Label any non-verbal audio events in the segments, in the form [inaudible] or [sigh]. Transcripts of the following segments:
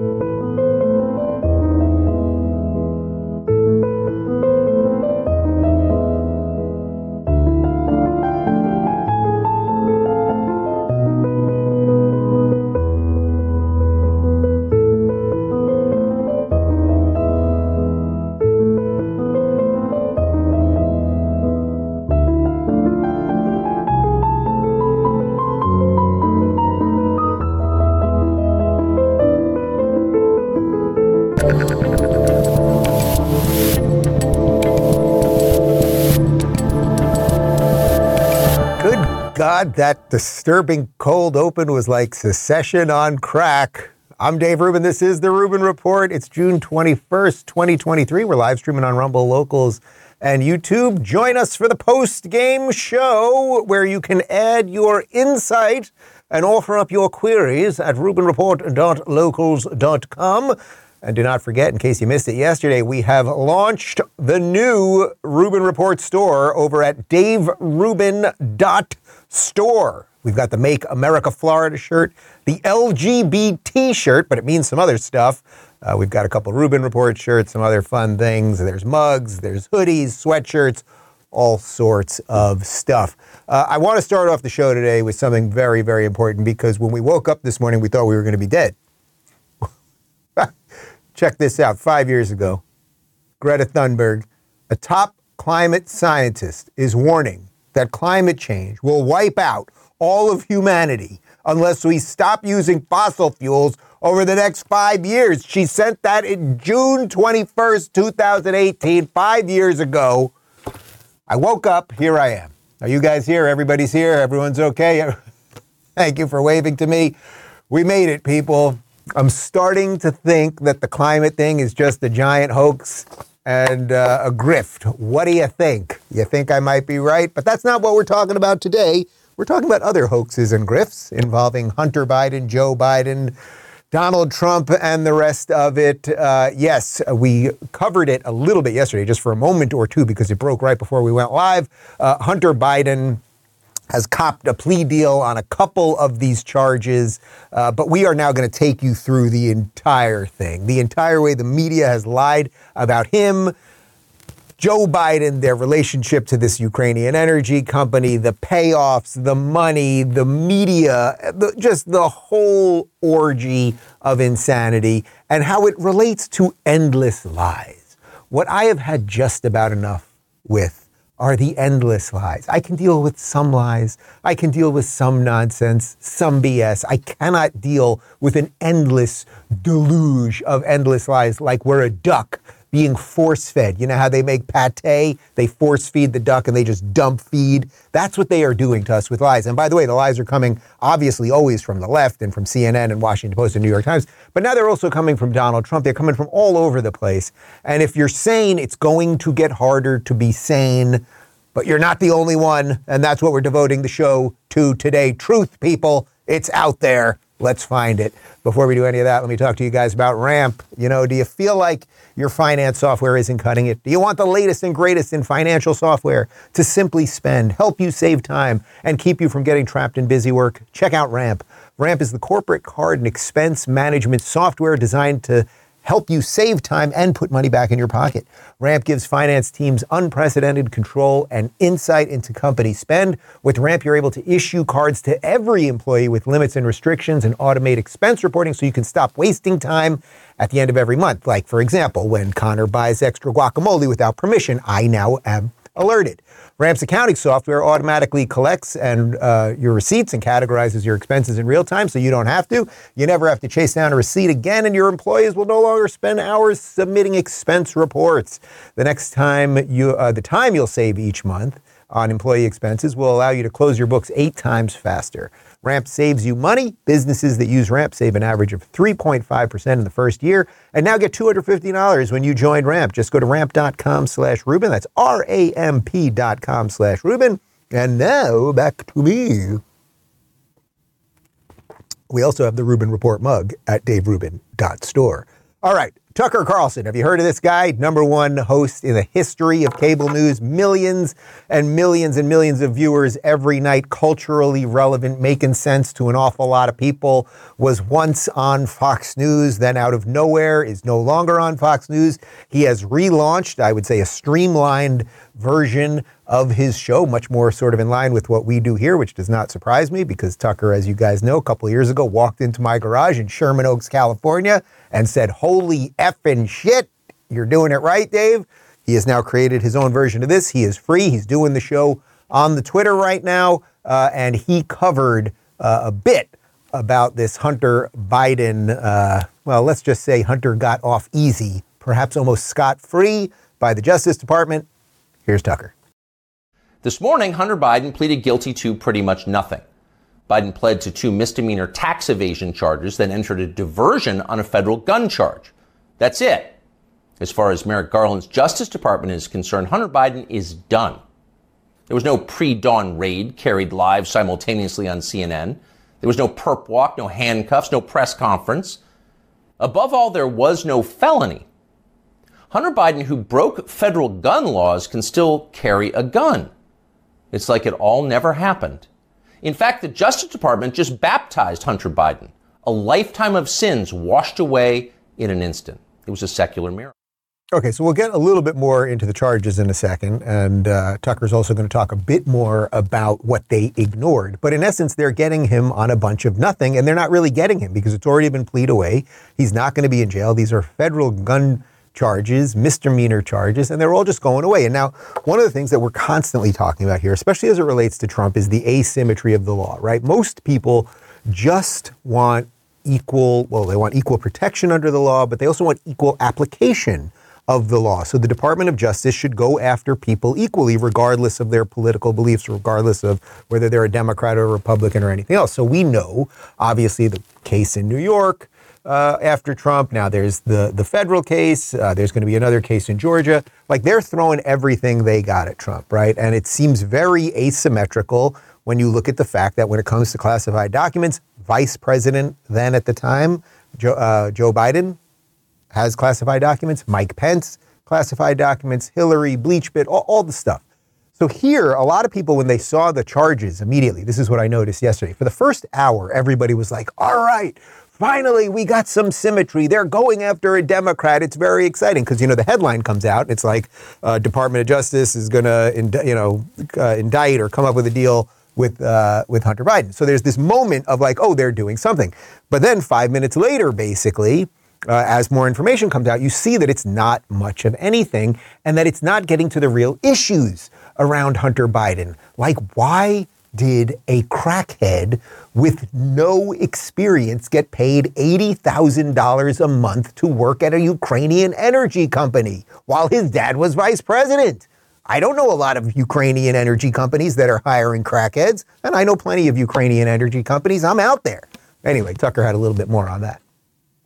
Good God, that disturbing cold open was like Succession on crack. I'm Dave Rubin. This is the Rubin Report. It's June 21st, 2023. We're live streaming on Rumble Locals and YouTube. Join us for the post game show where you can add your insight and offer up your queries at rubinreport.locals.com. And do not forget, in case you missed it yesterday, we have launched the new Rubin Report store over at daverubin.store. We've got the Make America Florida shirt, the LGBT shirt, but it means some other stuff. Uh, we've got a couple Rubin Report shirts, some other fun things. There's mugs, there's hoodies, sweatshirts, all sorts of stuff. Uh, I want to start off the show today with something very, very important because when we woke up this morning, we thought we were going to be dead. Check this out. Five years ago, Greta Thunberg, a top climate scientist, is warning that climate change will wipe out all of humanity unless we stop using fossil fuels over the next five years. She sent that in June 21st, 2018, five years ago. I woke up, here I am. Are you guys here? Everybody's here. Everyone's okay. [laughs] Thank you for waving to me. We made it, people. I'm starting to think that the climate thing is just a giant hoax and uh, a grift. What do you think? You think I might be right? But that's not what we're talking about today. We're talking about other hoaxes and grifts involving Hunter Biden, Joe Biden, Donald Trump, and the rest of it. Uh, yes, we covered it a little bit yesterday, just for a moment or two, because it broke right before we went live. Uh, Hunter Biden has copped a plea deal on a couple of these charges, uh, but we are now going to take you through the entire thing, the entire way the media has lied about him, Joe Biden, their relationship to this Ukrainian energy company, the payoffs, the money, the media, the, just the whole orgy of insanity, and how it relates to endless lies. What I have had just about enough with are the endless lies. I can deal with some lies. I can deal with some nonsense, some BS. I cannot deal with an endless deluge of endless lies like we're a duck being force fed. You know how they make pate? They force feed the duck and they just dump feed. That's what they are doing to us with lies. And by the way, the lies are coming obviously always from the left and from CNN and Washington Post and New York Times, but now they're also coming from Donald Trump. They're coming from all over the place. And if you're sane, it's going to get harder to be sane. But you're not the only one, and that's what we're devoting the show to today. Truth, people, it's out there. Let's find it. Before we do any of that, let me talk to you guys about Ramp. You know, do you feel like your finance software isn't cutting it? Do you want the latest and greatest in financial software to simply spend, help you save time, and keep you from getting trapped in busy work? Check out Ramp. Ramp is the corporate card and expense management software designed to help you save time and put money back in your pocket. Ramp gives finance teams unprecedented control and insight into company spend. With Ramp, you're able to issue cards to every employee with limits and restrictions and automate expense reporting so you can stop wasting time at the end of every month. Like, for example, when Connor buys extra guacamole without permission, I now am alerted. Ramp's accounting software automatically collects and uh, your receipts and categorizes your expenses in real time, so you don't have to. You never have to chase down a receipt again, and your employees will no longer spend hours submitting expense reports. The next time you, uh, the time you'll save each month on employee expenses will allow you to close your books eight times faster. Ramp saves you money. Businesses that use Ramp save an average of 3.5% in the first year. And now get $250 when you join Ramp. Just go to ramp.com slash Rubin. That's R-A-M-P dot com slash Rubin. And now back to me. We also have the Rubin Report mug at daverubin.store. All right, Tucker Carlson, have you heard of this guy? Number one host in the history of cable news. Millions and millions and millions of viewers every night, culturally relevant, making sense to an awful lot of people. Was once on Fox News, then out of nowhere, is no longer on Fox News. He has relaunched, I would say, a streamlined version of his show, much more sort of in line with what we do here, which does not surprise me because Tucker, as you guys know, a couple years ago walked into my garage in Sherman Oaks, California and said, Holy effing shit, you're doing it right, Dave. He has now created his own version of this. He is free. He's doing the show on the Twitter right now, uh, and he covered uh, a bit about this Hunter Biden. Uh, well, let's just say Hunter got off easy, perhaps almost scot free by the Justice Department. Here's Tucker. This morning, Hunter Biden pleaded guilty to pretty much nothing. Biden pled to two misdemeanor tax evasion charges, then entered a diversion on a federal gun charge. That's it. As far as Merrick Garland's Justice Department is concerned, Hunter Biden is done. There was no pre dawn raid carried live simultaneously on CNN. There was no perp walk, no handcuffs, no press conference. Above all, there was no felony. Hunter Biden, who broke federal gun laws, can still carry a gun. It's like it all never happened. In fact, the Justice Department just baptized Hunter Biden, a lifetime of sins washed away in an instant. It was a secular miracle. Okay, so we'll get a little bit more into the charges in a second, and uh, Tucker's also going to talk a bit more about what they ignored. But in essence, they're getting him on a bunch of nothing, and they're not really getting him because it's already been plead away. He's not going to be in jail. These are federal gun charges, misdemeanor charges, and they're all just going away. And now, one of the things that we're constantly talking about here, especially as it relates to Trump, is the asymmetry of the law, right? Most people just want equal, well, they want equal protection under the law, but they also want equal application of the law. So the Department of Justice should go after people equally, regardless of their political beliefs, regardless of whether they're a Democrat or a Republican or anything else. So we know, obviously, the case in New York, uh, after Trump. Now there's the the federal case. Uh, there's going to be another case in Georgia. Like they're throwing everything they got at Trump, right? And it seems very asymmetrical when you look at the fact that when it comes to classified documents, Vice President then at the time, Joe, uh, Joe Biden, has classified documents. Mike Pence classified documents. Hillary, BleachBit, all, all the stuff. So here, a lot of people, when they saw the charges immediately, this is what I noticed yesterday. For the first hour, everybody was like, all right, finally, we got some symmetry. They're going after a Democrat. It's very exciting because you know the headline comes out. It's like uh, Department of Justice is going to you know uh, indict or come up with a deal with uh, with Hunter Biden. So there's this moment of like, oh, they're doing something. But then five minutes later, basically. Uh, as more information comes out, you see that it's not much of anything and that it's not getting to the real issues around Hunter Biden. Like, why did a crackhead with no experience get paid $80,000 a month to work at a Ukrainian energy company while his dad was vice president. I don't know a lot of Ukrainian energy companies that are hiring crackheads, and I know plenty of Ukrainian energy companies. I'm out there. Anyway, Tucker had a little bit more on that.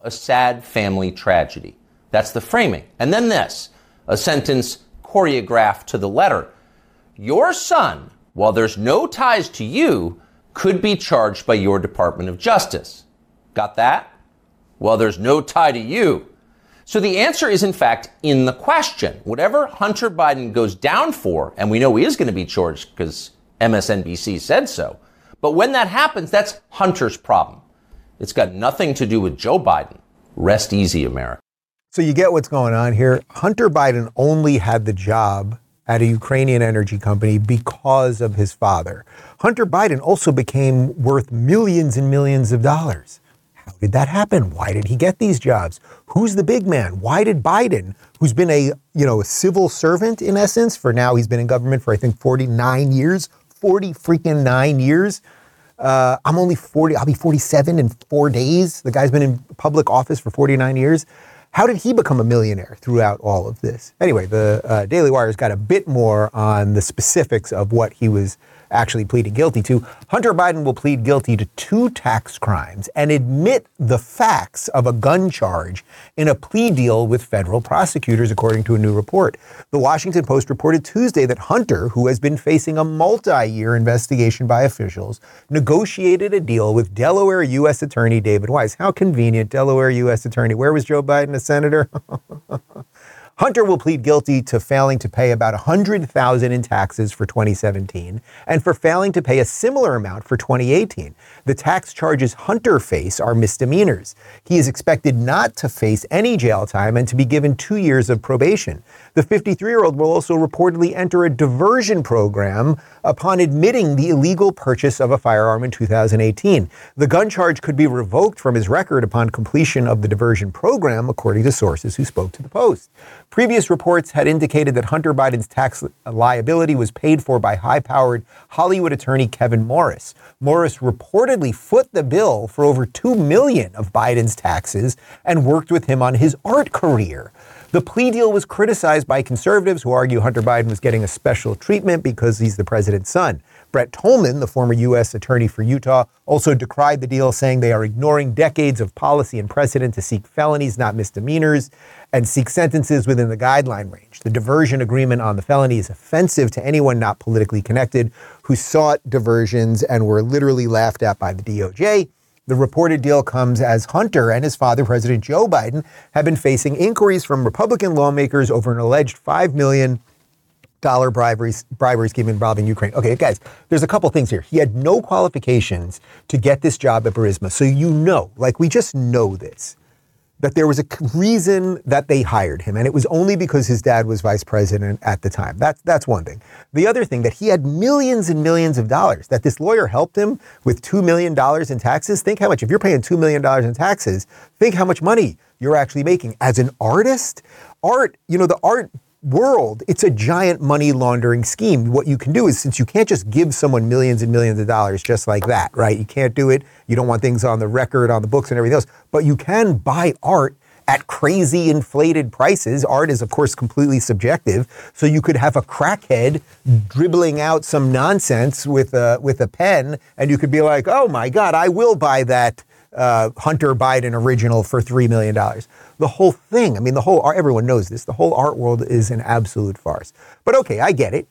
A sad family tragedy. That's the framing. And then this a sentence choreographed to the letter. Your son, while there's no ties to you, could be charged by your Department of Justice. Got that? Well, there's no tie to you. So the answer is, in fact, in the question. Whatever Hunter Biden goes down for, and we know he is going to be charged because MSNBC said so, but when that happens, that's Hunter's problem. It's got nothing to do with Joe Biden. Rest easy, America. So you get what's going on here. Hunter Biden only had the job at a Ukrainian energy company because of his father. Hunter Biden also became worth millions and millions of dollars. How did that happen? Why did he get these jobs? Who's the big man? Why did Biden, who's been a, you know, a civil servant in essence for now, he's been in government for I think 49 years, 40 freaking 9 years. Uh, I'm only 40, I'll be 47 in 4 days. The guy's been in public office for 49 years. How did he become a millionaire throughout all of this? Anyway, the uh, Daily Wire's got a bit more on the specifics of what he was actually pleading guilty to. Hunter Biden will plead guilty to two tax crimes and admit the facts of a gun charge in a plea deal with federal prosecutors, according to a new report. The Washington Post reported Tuesday that Hunter, who has been facing a multi year investigation by officials, negotiated a deal with Delaware U.S. Attorney David Weiss. How convenient, Delaware U.S. Attorney. Where was Joe Biden a senator? [laughs] Hunter will plead guilty to failing to pay about 100,000 in taxes for 2017 and for failing to pay a similar amount for 2018. The tax charges Hunter face are misdemeanors. He is expected not to face any jail time and to be given 2 years of probation. The 53-year-old will also reportedly enter a diversion program upon admitting the illegal purchase of a firearm in 2018. The gun charge could be revoked from his record upon completion of the diversion program, according to sources who spoke to the Post. Previous reports had indicated that Hunter Biden's tax liability was paid for by high powered Hollywood attorney Kevin Morris. Morris reportedly foot the bill for over 2 million of Biden's taxes and worked with him on his art career. The plea deal was criticized by conservatives who argue Hunter Biden was getting a special treatment because he's the president's son. Brett Tolman, the former U.S. Attorney for Utah, also decried the deal, saying they are ignoring decades of policy and precedent to seek felonies, not misdemeanors, and seek sentences within the guideline range. The diversion agreement on the felony is offensive to anyone not politically connected who sought diversions and were literally laughed at by the DOJ. The reported deal comes as Hunter and his father, President Joe Biden, have been facing inquiries from Republican lawmakers over an alleged $5 million bribery, bribery scheme involving Ukraine. Okay, guys, there's a couple things here. He had no qualifications to get this job at Burisma. So you know, like we just know this, that there was a reason that they hired him. And it was only because his dad was vice president at the time. That's, that's one thing. The other thing, that he had millions and millions of dollars, that this lawyer helped him with $2 million in taxes. Think how much, if you're paying $2 million in taxes, think how much money you're actually making. As an artist, art, you know, the art world, it's a giant money laundering scheme. What you can do is, since you can't just give someone millions and millions of dollars just like that, right? You can't do it. You don't want things on the record, on the books, and everything else. But you can buy art at crazy inflated prices. Art is, of course, completely subjective. So you could have a crackhead dribbling out some nonsense with a, with a pen, and you could be like, oh my God, I will buy that uh, Hunter Biden original for $3 million. The whole thing, I mean, the whole, everyone knows this, the whole art world is an absolute farce. But okay, I get it.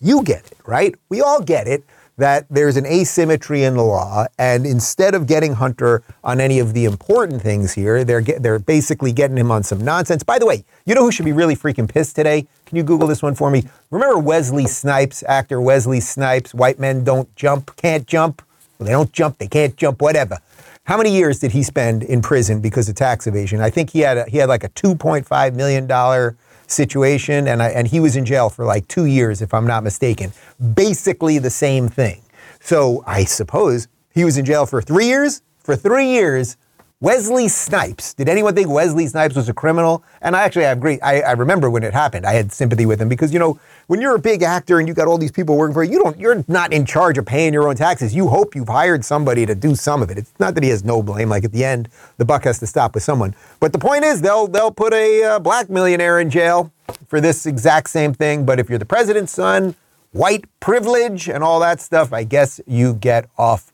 You get it, right? We all get it that there's an asymmetry in the law, and instead of getting Hunter on any of the important things here, they're get, they're basically getting him on some nonsense. By the way, you know who should be really freaking pissed today? Can you Google this one for me? Remember Wesley Snipes, actor Wesley Snipes? White men don't jump, can't jump. Well, they don't jump, they can't jump, whatever. How many years did he spend in prison because of tax evasion? I think he had a, he had like a 2.5 million dollar situation, and I, and he was in jail for like two years, if I'm not mistaken. Basically the same thing. So I suppose he was in jail for three years. For three years, Wesley Snipes. Did anyone think Wesley Snipes was a criminal? And I actually have great, I, I, remember when it happened. I had sympathy with him because, you know, when you're a big actor and you got all these people working for you, you don't, you're not in charge of paying your own taxes. You hope you've hired somebody to do some of it. It's not that he has no blame. Like at the end, the buck has to stop with someone. But the point is, they'll, they'll put a uh, black millionaire in jail for this exact same thing. But if you're the president's son, white privilege and all that stuff, I guess you get off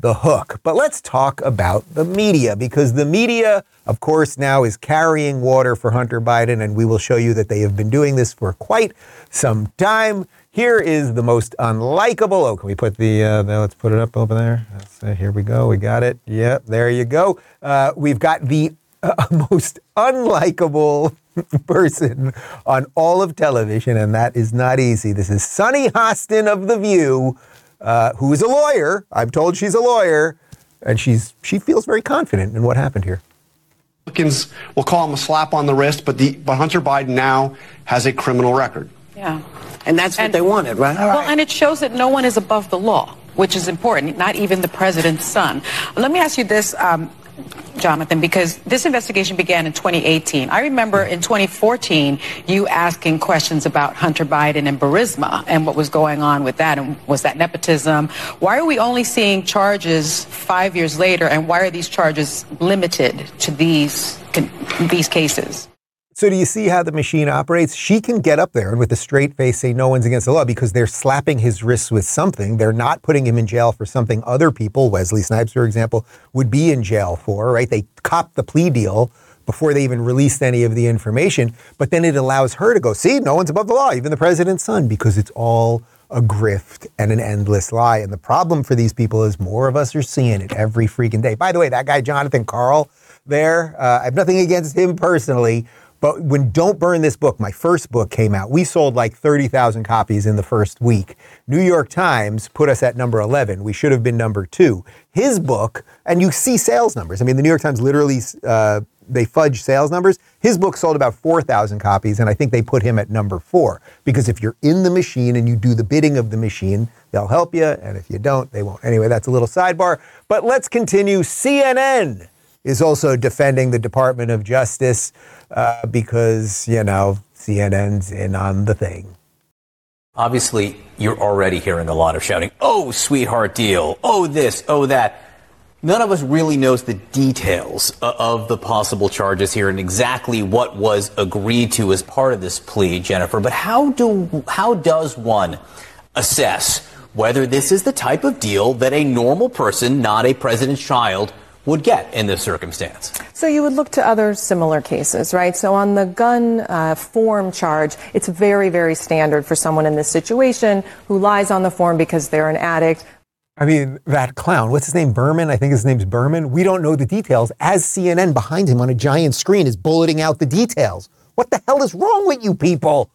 the hook. But let's talk about the media because the media, of course, now is carrying water for Hunter Biden, and we will show you that they have been doing this for quite some time. Here is the most unlikable. Oh, can we put the, uh, let's put it up over there. Uh, here we go. We got it. Yep, there you go. Uh, we've got the uh, [laughs] most unlikable [laughs] person on all of television, and that is not easy. This is Sunny Hostin of The View uh, who is a lawyer. I'm told she's a lawyer, and she's she feels very confident in what happened here. Republicans will call him a slap on the wrist, but the but Hunter Biden now has a criminal record. Yeah, and that's and, what they wanted, right? Well, and it shows that no one is above the law, which is important. Not even the president's son. Let me ask you this. Um, Jonathan, because this investigation began in 2018. I remember in 2014 you asking questions about Hunter Biden and Burisma and what was going on with that, and was that nepotism? Why are we only seeing charges five years later, and why are these charges limited to these these cases? So, do you see how the machine operates? She can get up there and with a straight face say no one's against the law because they're slapping his wrists with something. They're not putting him in jail for something other people, Wesley Snipes, for example, would be in jail for, right? They copped the plea deal before they even released any of the information. But then it allows her to go, see, no one's above the law, even the president's son, because it's all a grift and an endless lie. And the problem for these people is more of us are seeing it every freaking day. By the way, that guy, Jonathan Karl, there, uh, I have nothing against him personally, but when Don't Burn This Book, my first book came out, we sold like 30,000 copies in the first week. New York Times put us at number 11. We should have been number two. His book, and you see sales numbers. I mean, the New York Times literally, uh, they fudge sales numbers. His book sold about 4,000 copies, and I think they put him at number four. Because if you're in the machine and you do the bidding of the machine, they'll help you. And if you don't, they won't. Anyway, that's a little sidebar. But let's continue. CNN is also defending the Department of Justice uh, because, you know, CNN's in on the thing. Obviously, you're already hearing a lot of shouting, oh, sweetheart deal, oh, this, oh, that. None of us really knows the details of the possible charges here and exactly what was agreed to as part of this plea, Jennifer. But how do how does one assess whether this is the type of deal that a normal person, not a president's child, would get in this circumstance? So you would look to other similar cases, right? So on the gun uh, form charge, it's very, very standard for someone in this situation who lies on the form because they're an addict. I mean, that clown, what's his name? Berman? I think his name's Berman. We don't know the details as CNN behind him on a giant screen is bulleting out the details. What the hell is wrong with you people?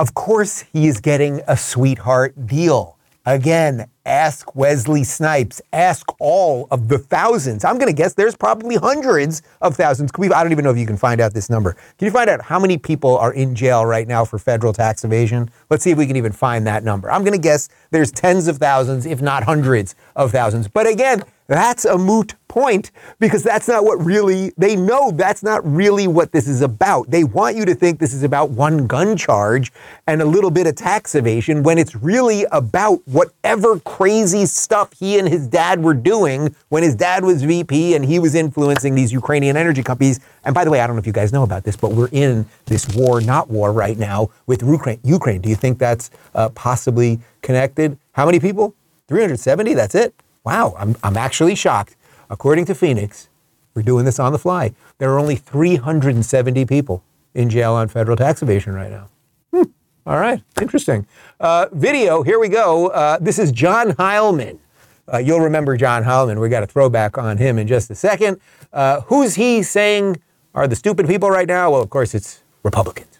Of course, he is getting a sweetheart deal. Again, ask Wesley Snipes. Ask all of the thousands. I'm going to guess there's probably hundreds of thousands. I don't even know if you can find out this number. Can you find out how many people are in jail right now for federal tax evasion? Let's see if we can even find that number. I'm going to guess there's tens of thousands, if not hundreds of thousands. But again, that's a moot point because that's not what really, they know that's not really what this is about. They want you to think this is about one gun charge and a little bit of tax evasion when it's really about whatever crazy stuff he and his dad were doing when his dad was VP and he was influencing these Ukrainian energy companies. And by the way, I don't know if you guys know about this, but we're in this war, not war right now with Ukraine. Ukraine. Do you think that's uh, possibly connected? How many people? 370? That's it? Wow, I'm, I'm actually shocked. According to Phoenix, we're doing this on the fly. There are only 370 people in jail on federal tax evasion right now. All right, interesting. Uh, video, here we go. Uh, this is John Heilemann. Uh, you'll remember John Heilemann. We got a throwback on him in just a second. Uh, who's he saying are the stupid people right now? Well, of course, it's Republicans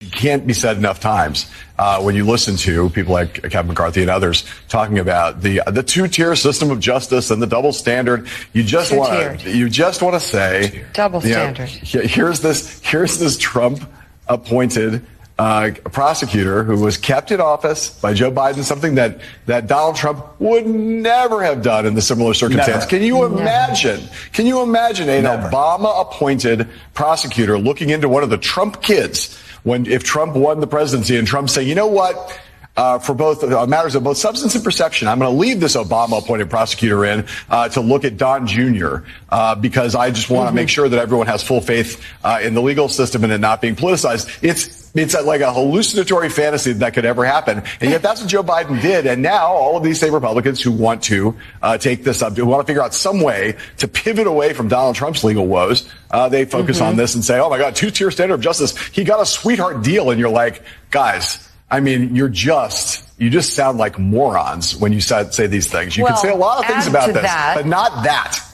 It can't be said enough times uh, when you listen to people like Kevin McCarthy and others talking about the the two tier system of justice and the double standard. You just want to you just want to say double standard. Know, here's this here's this Trump appointed uh, prosecutor who was kept in office by Joe Biden, something that, that Donald Trump would never have done in the similar circumstance. Never. Can you imagine? Never. Can you imagine an Obama appointed prosecutor looking into one of the Trump kids when if Trump won the presidency and Trump saying, you know what? Uh, for both uh, matters of both substance and perception. I'm going to leave this Obama-appointed prosecutor in uh, to look at Don Jr. Uh, because I just want to mm-hmm. make sure that everyone has full faith uh, in the legal system and it not being politicized. It's it's like a hallucinatory fantasy that could ever happen. And yet that's what Joe Biden did. And now all of these same Republicans who want to uh, take this up, who want to figure out some way to pivot away from Donald Trump's legal woes, uh, they focus mm-hmm. on this and say, oh my God, two tier standard of justice. He got a sweetheart deal. And you're like, guys, I mean, you're just, you just sound like morons when you say, say these things. You well, can say a lot of things about this, that, but not that.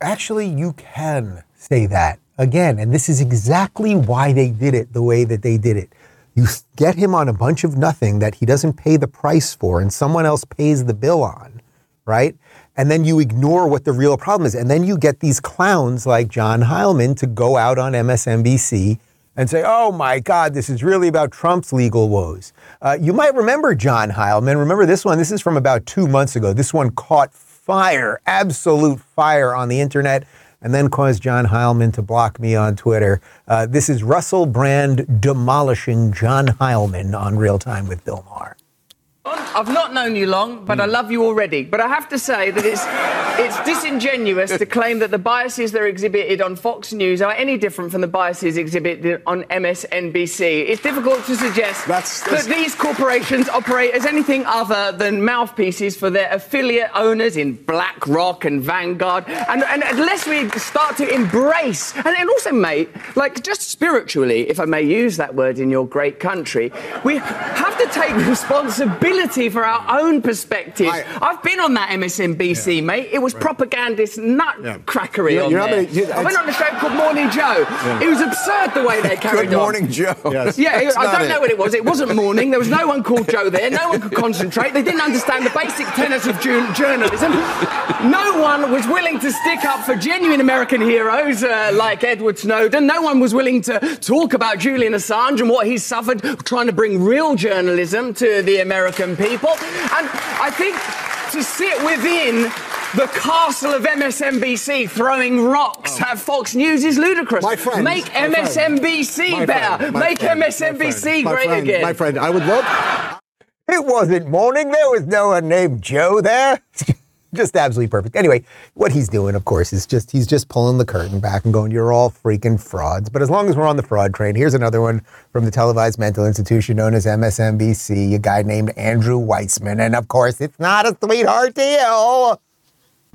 Actually, you can say that again. And this is exactly why they did it the way that they did it. You get him on a bunch of nothing that he doesn't pay the price for and someone else pays the bill on, right? And then you ignore what the real problem is. And then you get these clowns like John Heilemann to go out on MSNBC and say, oh my God, this is really about Trump's legal woes. Uh, you might remember John Heilemann. Remember this one? This is from about two months ago. This one caught fire, absolute fire on the internet and then caused John Heilemann to block me on Twitter. Uh, this is Russell Brand demolishing John Heilemann on Real Time with Bill Maher. I've not known you long, but I hmm. love you already. But I have to say that it's it's disingenuous to claim that the biases that are exhibited on Fox News are any different from the biases exhibited on MSNBC. It's difficult to suggest That's- that's- that these corporations operate as anything other than mouthpieces for their affiliate owners in BlackRock and Vanguard. And, and unless we start to embrace, and, and also, mate, like just spiritually, if I may use that word in your great country, we have to take responsibility for our own perspective. I- I've been on that MSNBC, mate. It was propagandist nutcrackery You're- on you're there. you- I went on a show called Morning Joe. It was absurd the way they [laughs] carried Good on. morning, Joe. Yes. Yeah, That's I don't know what it was. It wasn't morning. There was no one called Joe there. No one could concentrate. They didn't understand the basic tenets of jour- journalism. No one was willing to stick up for genuine American heroes uh, like Edward Snowden. No one was willing to talk about Julian Assange and what he's suffered trying to bring real journalism to the American people. And I think to sit within the castle of MSNBC throwing rocks oh. at Fox News is ludicrous. My friend, Make my. MSNBC My better. my Make friend, MSNBC my great friend, again. My friend, I would love. It wasn't morning. There was no one named Joe there. [laughs] just absolutely perfect. Anyway, what he's doing, of course, is just he's just pulling the curtain back and going, "You're all freaking frauds." But as long as we're on the fraud train, here's another one from the televised mental institution known as MSNBC. A guy named Andrew Weissman, and of course, it's not a sweetheart deal.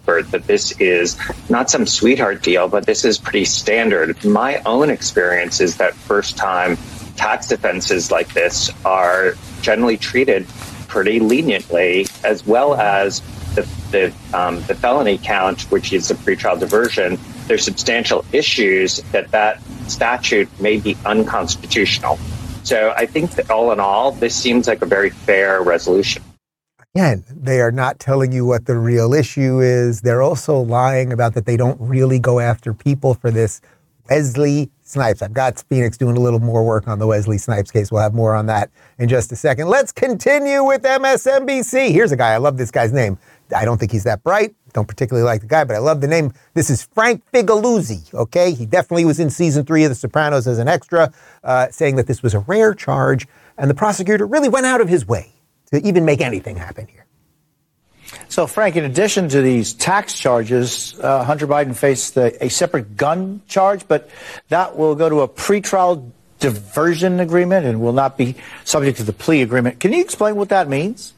That this is not some sweetheart deal, but this is pretty standard. My own experience is that first time tax offenses like this are generally treated pretty leniently, as well as the, the, um, the felony count, which is a pretrial diversion. There's substantial issues that that statute may be unconstitutional. So I think that all in all, this seems like a very fair resolution. Again, they are not telling you what the real issue is. They're also lying about that they don't really go after people for this. Wesley Snipes. I've got Phoenix doing a little more work on the Wesley Snipes case. We'll have more on that in just a second. Let's continue with MSNBC. Here's a guy. I love this guy's name. I don't think he's that bright. Don't particularly like the guy, but I love the name. This is Frank Figliuzzi. Okay, he definitely was in season three of The Sopranos as an extra, uh, saying that this was a rare charge, and the prosecutor really went out of his way to even make anything happen here. So, Frank, in addition to these tax charges, uh, Hunter Biden faced a, a separate gun charge, but that will go to a pretrial diversion agreement and will not be subject to the plea agreement. Can you explain what that means?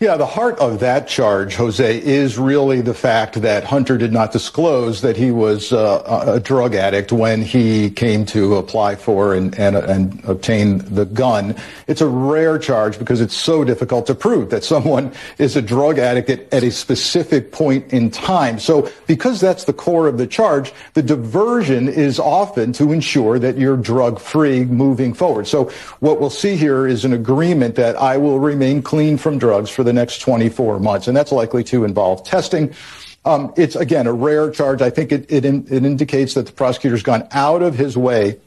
Yeah, the heart of that charge, Jose, is really the fact that Hunter did not disclose that he was uh, a drug addict when he came to apply for and, and, and obtain the gun. It's a rare charge because it's so difficult to prove that someone is a drug addict at, at a specific point in time. So because that's the core of the charge, the diversion is often to ensure that you're drug free moving forward. So what we'll see here is an agreement that I will remain clean from drugs for the next 24 months, and that's likely to involve testing. Um, it's again a rare charge. I think it, it, it indicates that the prosecutor's gone out of his way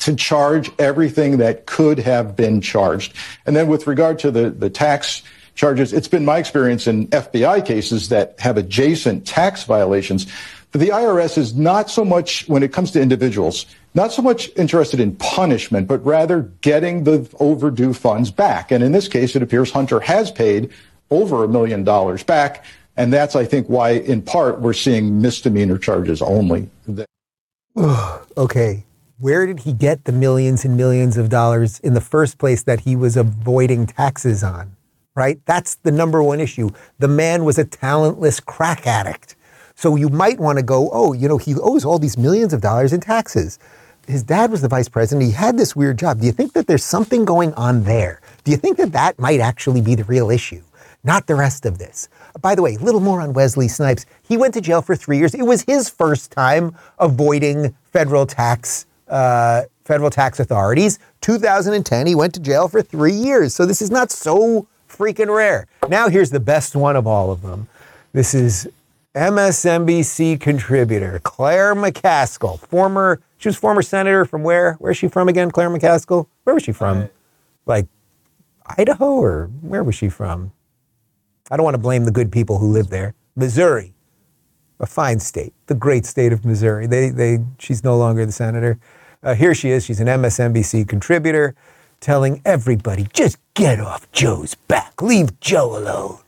to charge everything that could have been charged. And then with regard to the, the tax charges, it's been my experience in FBI cases that have adjacent tax violations. The IRS is not so much, when it comes to individuals, not so much interested in punishment, but rather getting the overdue funds back. And in this case, it appears Hunter has paid over a million dollars back. And that's, I think, why, in part, we're seeing misdemeanor charges only. okay, where did he get the millions and millions of dollars in the first place that he was avoiding taxes on? Right? That's the number one issue. The man was a talentless crack addict. So you might want to go, oh, you know, he owes all these millions of dollars in taxes. His dad was the vice president. He had this weird job. Do you think that there's something going on there? Do you think that that might actually be the real issue? Not the rest of this. By the way, a little more on Wesley Snipes. He went to jail for three years. It was his first time avoiding federal tax, uh, federal tax authorities. 2010, he went to jail for three years. So this is not so freaking rare. Now here's the best one of all of them. This is MSNBC contributor Claire McCaskill, former. She was former senator from where? Where's she from again? Claire McCaskill. Where was she from? Like Idaho or where was she from? I don't want to blame the good people who live there. Missouri, a fine state, the great state of Missouri. They, they, she's no longer the senator. Uh, here she is. She's an MSNBC contributor. telling everybody just get off Joe's back, leave Joe alone.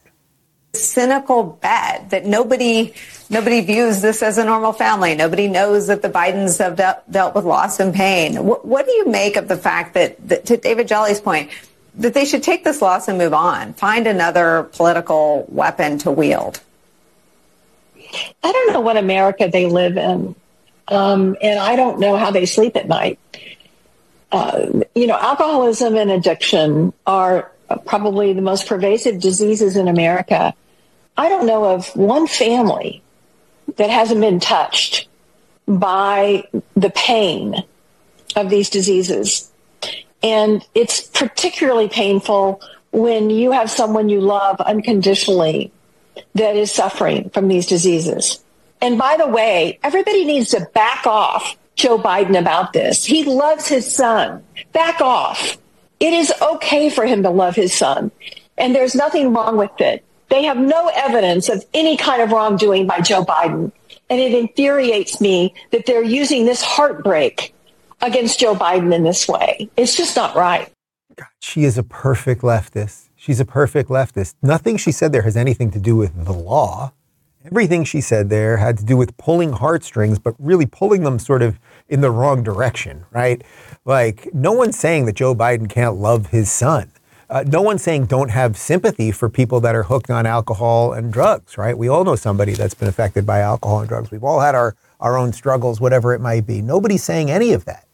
Cynical bet that nobody nobody views this as a normal family. Nobody knows that the Bidens have dealt, dealt with loss and pain. What, what do you make of the fact that, that, to David Jolly's point, that they should take this loss and move on, find another political weapon to wield? I don't know what America they live in, um, and I don't know how they sleep at night. Uh, you know, alcoholism and addiction are probably the most pervasive diseases in America. I don't know of one family that hasn't been touched by the pain of these diseases. And it's particularly painful when you have someone you love unconditionally that is suffering from these diseases. And by the way, everybody needs to back off Joe Biden about this. He loves his son. Back off. It is okay for him to love his son. And there's nothing wrong with it. They have no evidence of any kind of wrongdoing by Joe Biden. And it infuriates me that they're using this heartbreak against Joe Biden in this way. It's just not right. She is a perfect leftist. She's a perfect leftist. Nothing she said there has anything to do with the law. Everything she said there had to do with pulling heartstrings, but really pulling them sort of in the wrong direction, right? Like, no one's saying that Joe Biden can't love his son. Uh, no one's saying don't have sympathy for people that are hooked on alcohol and drugs, right? We all know somebody that's been affected by alcohol and drugs. We've all had our, our own struggles, whatever it might be. Nobody's saying any of that.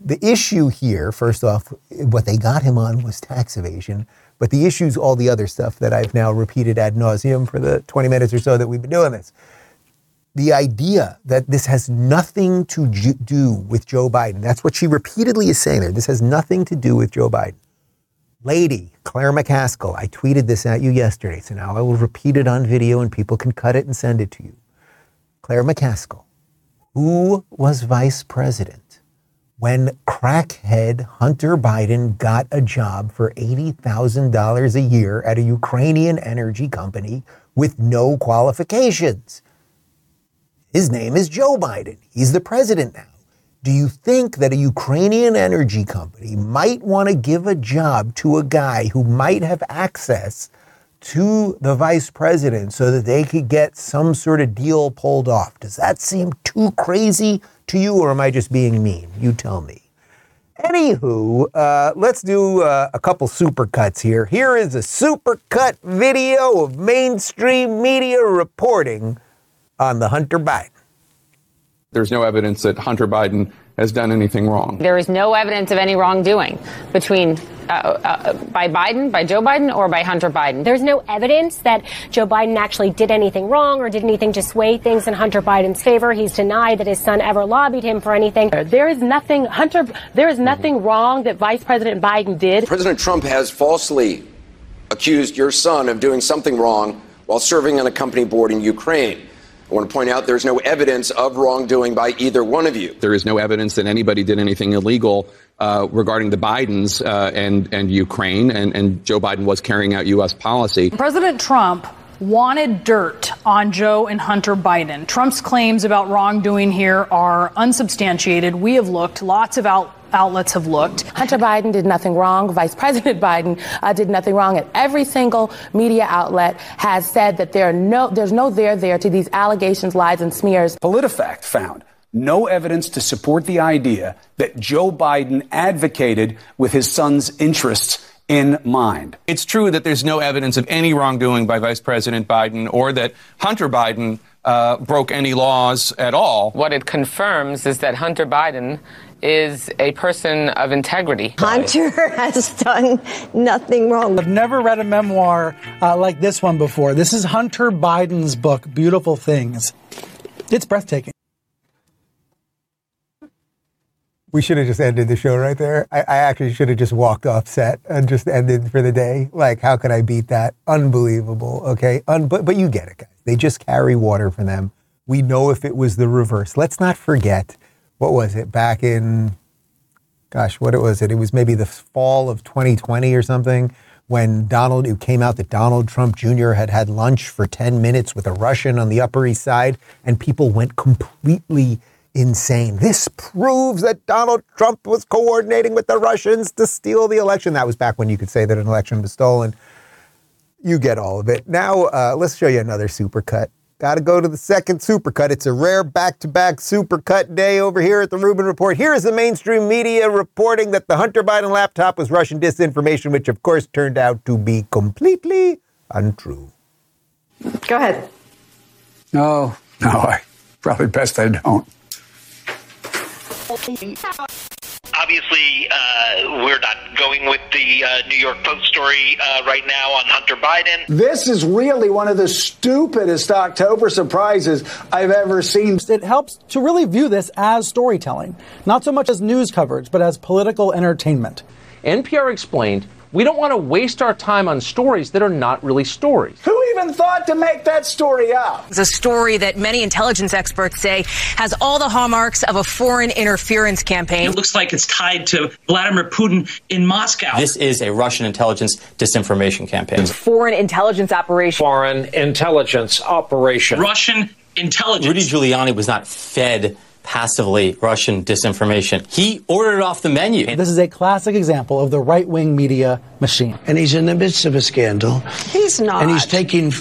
The issue here, first off, what they got him on was tax evasion. But the issue's all the other stuff that I've now repeated ad nauseum for the 20 minutes or so that we've been doing this. The idea that this has nothing to do with Joe Biden, that's what she repeatedly is saying there. This has nothing to do with Joe Biden. Lady, Claire McCaskill, I tweeted this at you yesterday, so now I will repeat it on video and people can cut it and send it to you. Claire McCaskill, who was vice president when crackhead Hunter Biden got a job for $80,000 a year at a Ukrainian energy company with no qualifications. His name is Joe Biden. He's the president now. Do you think that a Ukrainian energy company might want to give a job to a guy who might have access to the vice president so that they could get some sort of deal pulled off? Does that seem too crazy to you, or am I just being mean? You tell me. Anywho, uh, let's do uh, a couple supercuts here. Here is a supercut video of mainstream media reporting on the Hunter Biden. There's no evidence that Hunter Biden has done anything wrong. There is no evidence of any wrongdoing between uh, uh, by Biden, by Joe Biden, or by Hunter Biden. There's no evidence that Joe Biden actually did anything wrong or did anything to sway things in Hunter Biden's favor. He's denied that his son ever lobbied him for anything. There is nothing, Hunter. There is nothing wrong that Vice President Biden did. President Trump has falsely accused your son of doing something wrong while serving on a company board in Ukraine. I want to point out there's no evidence of wrongdoing by either one of you. There is no evidence that anybody did anything illegal uh, regarding the Bidens uh, and and Ukraine, and, and Joe Biden was carrying out U.S. policy. President Trump wanted dirt on Joe and Hunter Biden. Trump's claims about wrongdoing here are unsubstantiated. We have looked, lots of out, outlets have looked. Hunter Biden did nothing wrong. Vice President Biden uh, did nothing wrong. And every single media outlet has said that there are no, there's no there there to these allegations, lies, and smears. PolitiFact found no evidence to support the idea that Joe Biden advocated with his son's interests in mind. It's true that there's no evidence of any wrongdoing by Vice President Biden or that Hunter Biden uh, broke any laws at all. What it confirms is that Hunter Biden is a person of integrity. Hunter [laughs] has done nothing wrong. I've never read a memoir uh, like this one before. This is Hunter Biden's book, Beautiful Things. It's breathtaking. We should have just ended the show right there. I, I actually should have just walked off set and just ended for the day. Like, how could I beat that? Unbelievable. Okay. Un- but, but you get it, guys. They just carry water for them. We know if it was the reverse. Let's not forget, what was it, back in, gosh, what was it? It was maybe the fall of 2020 or something when Donald, it came out that Donald Trump Jr. had had lunch for 10 minutes with a Russian on the Upper East Side, and people went completely insane. This proves that Donald Trump was coordinating with the Russians to steal the election. That was back when you could say that an election was stolen. You get all of it. Now, uh, let's show you another supercut. Got to go to the second supercut. It's a rare back to back supercut day over here at the Rubin Report. Here is the mainstream media reporting that the Hunter Biden laptop was Russian disinformation, which of course turned out to be completely untrue. Go ahead. No, no, I probably best I don't. Obviously, uh, we're not going with the uh, New York Post story uh, right now on Hunter Biden. This is really one of the stupidest October surprises I've ever seen. It helps to really view this as storytelling, not so much as news coverage, but as political entertainment. NPR explained we don't want to waste our time on stories that are not really stories. Who even thought to make that story up? It's a story that many intelligence experts say has all the hallmarks of a foreign interference campaign. It looks like it's tied to Vladimir Putin in Moscow. This is a Russian intelligence disinformation campaign. Foreign intelligence operation. Foreign intelligence operation. Russian intelligence. Rudy Giuliani was not fed passively Russian disinformation. He ordered it off the menu. This is a classic example of the right wing media machine. And he's in the midst of a scandal. He's not. And he's taking.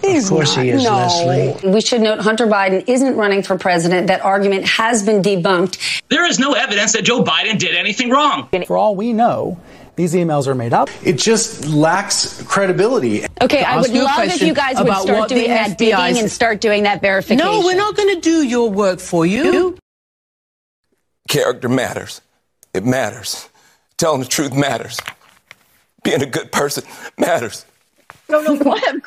He's of course not. he is, no. Leslie. We should note Hunter Biden isn't running for president. That argument has been debunked. There is no evidence that Joe Biden did anything wrong. For all we know, these emails are made up. It just lacks credibility. Okay, I would love if you guys would start doing that digging and start doing that verification. No, we're not going to do your work for you. Character matters. It matters. Telling the truth matters. Being a good person matters. No, no, what?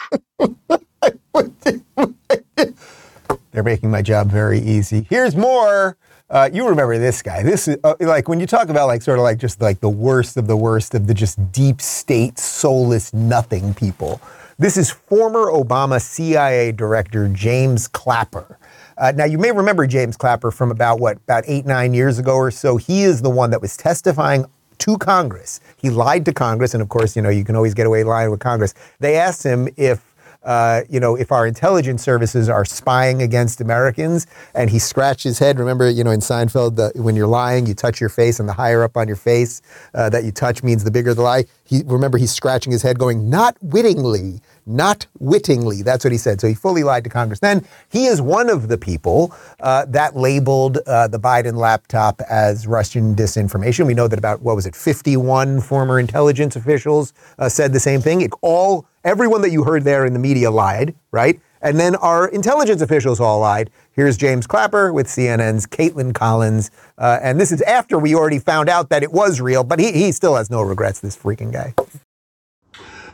They're making my job very easy. Here's more. Uh, you remember this guy. This is uh, like when you talk about like sort of like just like the worst of the worst of the just deep state, soulless nothing people. This is former Obama CIA director James Clapper. Uh, now, you may remember James Clapper from about what, about eight, nine years ago or so. He is the one that was testifying to Congress. He lied to Congress, and of course, you know, you can always get away lying with Congress. They asked him if, uh, you know, if our intelligence services are spying against Americans, and he scratched his head. Remember, you know, in Seinfeld, the, when you're lying, you touch your face, and the higher up on your face uh, that you touch means the bigger the lie. He remember he's scratching his head, going, "Not wittingly." Not wittingly. That's what he said. So he fully lied to Congress. Then he is one of the people uh, that labeled uh, the Biden laptop as Russian disinformation. We know that about what was it, 51 former intelligence officials uh, said the same thing. It all everyone that you heard there in the media lied, right? And then our intelligence officials all lied. Here's James Clapper with CNN's Kaitlan Collins. Uh, and this is after we already found out that it was real, but he, he still has no regrets, this freaking guy.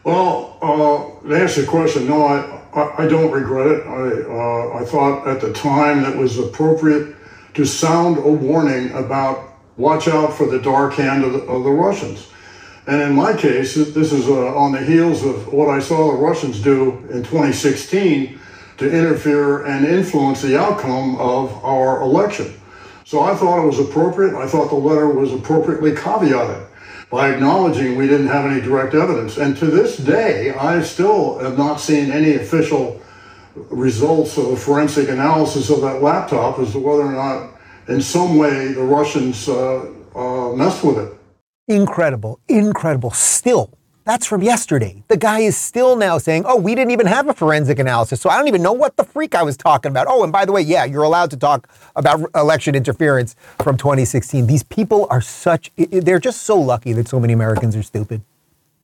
Well, uh, to answer your question, no, I, I, don't regret it. I, uh, I thought at the time that was appropriate to sound a warning about watch out for the dark hand of the, of the Russians. And in my case, this is uh, on the heels of what I saw the Russians do in 2016 to interfere and influence the outcome of our election. So I thought it was appropriate. I thought the letter was appropriately caveated by acknowledging we didn't have any direct evidence. And to this day, I still have not seen any official results of a forensic analysis of that laptop as to whether or not, in some way, the Russians uh, uh, messed with it. Incredible, incredible. Still, that's from yesterday. The guy is still now saying, oh, we didn't even have a forensic analysis, so I don't even know what the freak I was talking about. Oh, and by the way, yeah, you're allowed to talk about election interference from 2016. These people are such, they're just so lucky that so many Americans are stupid.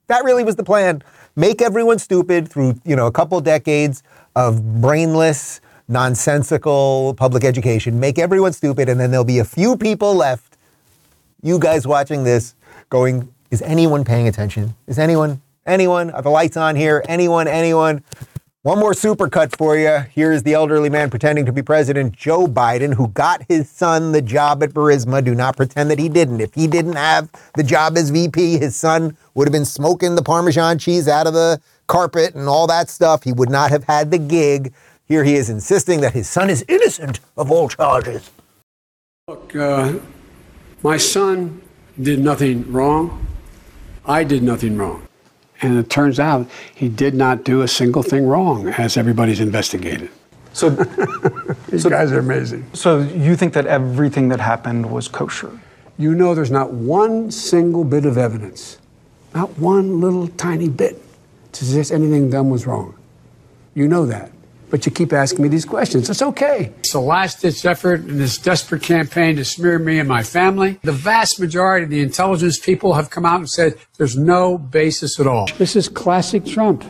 That really was the plan. Make everyone stupid through, you know, a couple decades of brainless, nonsensical public education. Make everyone stupid, and then there'll be a few people left, you guys watching this, going, is anyone paying attention? Is anyone, anyone? Are the lights on here? Anyone, anyone? One more supercut for you. Here is the elderly man pretending to be President Joe Biden, who got his son the job at Burisma. Do not pretend that he didn't. If he didn't have the job as VP, his son would have been smoking the Parmesan cheese out of the carpet and all that stuff. He would not have had the gig. Here he is insisting that his son is innocent of all charges. Look, uh, my son did nothing wrong. I did nothing wrong. And it turns out he did not do a single thing wrong, as everybody's investigated. So [laughs] these so, guys are amazing. So you think that everything that happened was kosher? You know, there's not one single bit of evidence, not one little tiny bit, to suggest anything done was wrong. You know that. But you keep asking me these questions. It's okay. It's a last ditch effort in this desperate campaign to smear me and my family. The vast majority of the intelligence people have come out and said there's no basis at all. This is classic Trump.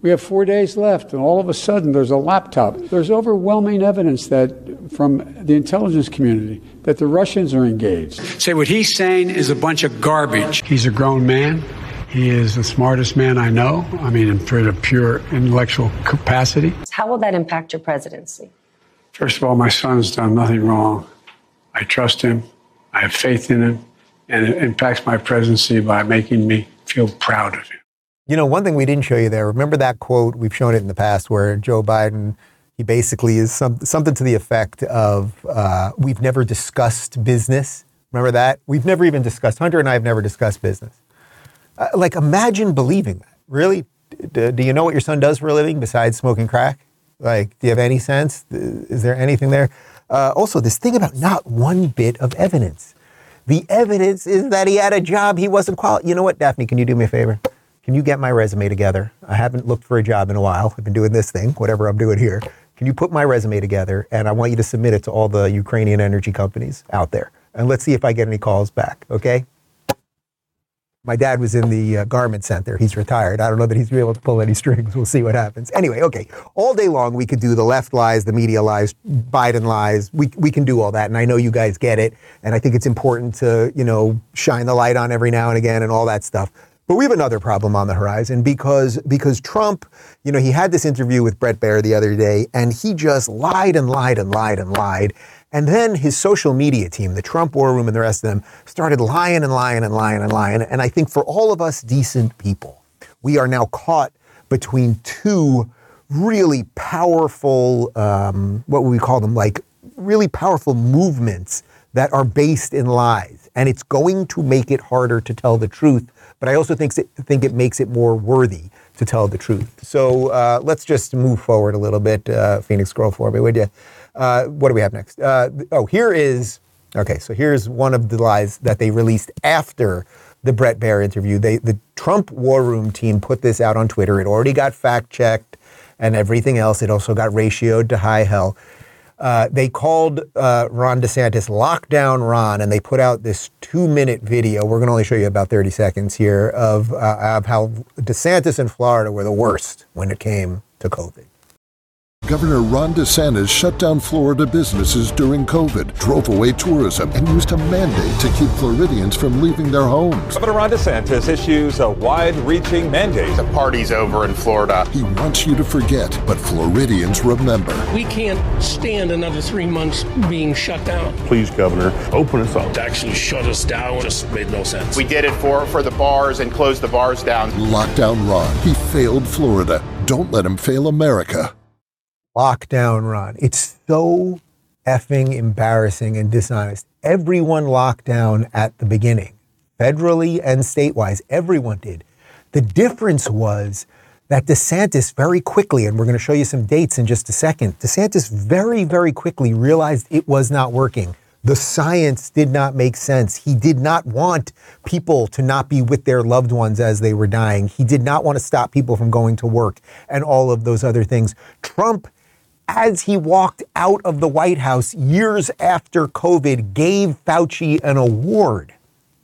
We have four days left, and all of a sudden there's a laptop. There's overwhelming evidence that from the intelligence community that the Russians are engaged. Say what he's saying is a bunch of garbage. He's a grown man. He is the smartest man I know. I mean, in sort of pure intellectual capacity. How will that impact your presidency? First of all, my son's done nothing wrong. I trust him. I have faith in him. And it impacts my presidency by making me feel proud of him. You know, one thing we didn't show you there, remember that quote? We've shown it in the past where Joe Biden, he basically is some, something to the effect of, uh, we've never discussed business. Remember that? We've never even discussed, Hunter and I have never discussed business. Uh, like, imagine believing that. Really? D- do you know what your son does for a living besides smoking crack? Like, do you have any sense? Is there anything there? Uh, also, this thing about not one bit of evidence. The evidence is that he had a job he wasn't qualified. You know what, Daphne? Can you do me a favor? Can you get my resume together? I haven't looked for a job in a while. I've been doing this thing, whatever I'm doing here. Can you put my resume together? And I want you to submit it to all the Ukrainian energy companies out there. And let's see if I get any calls back, okay? My dad was in the uh, garment center. He's retired. I don't know that he's able to pull any strings. We'll see what happens. Anyway, okay. All day long, we could do the left lies, the media lies, Biden lies. We, we can do all that. And I know you guys get it. And I think it's important to, you know, shine the light on every now and again and all that stuff. But we have another problem on the horizon because because Trump, you know, he had this interview with Bret Baier the other day, and he just lied and lied and lied and lied. And then his social media team, the Trump War Room and the rest of them, started lying and lying and lying and lying. And I think for all of us decent people, we are now caught between two really powerful, um, what would we call them, like really powerful movements that are based in lies. And it's going to make it harder to tell the truth. But I also think, think it makes it more worthy to tell the truth. So uh, let's just move forward a little bit. Uh, Phoenix, scroll for me, would you? Uh, what do we have next? Uh, oh, here is okay. So here's one of the lies that they released after the Bret Baier interview. They, the Trump War Room team put this out on Twitter. It already got fact checked and everything else. It also got ratioed to high hell. Uh, they called uh, Ron DeSantis Lockdown Ron, and they put out this two minute video. We're going to only show you about 30 seconds here of, uh, of how DeSantis and Florida were the worst when it came to COVID. Governor Ron DeSantis shut down Florida businesses during COVID, drove away tourism, and used a mandate to keep Floridians from leaving their homes. Governor Ron DeSantis issues a wide reaching mandate. The party's over in Florida. He wants you to forget, but Floridians remember. We can't stand another three months being shut down. Please, Governor, open us up. To actually shut us down just made no sense. We did it for, for the bars and closed the bars down. Lockdown Ron. He failed Florida. Don't let him fail America lockdown Ron. It's so effing embarrassing and dishonest. Everyone locked down at the beginning, federally and statewise. Everyone did. The difference was that DeSantis very quickly, and we're going to show you some dates in just a second, DeSantis very, very quickly realized it was not working. The science did not make sense. He did not want people to not be with their loved ones as they were dying. He did not want to stop people from going to work and all of those other things. Trump as he walked out of the White House years after COVID, gave Fauci an award.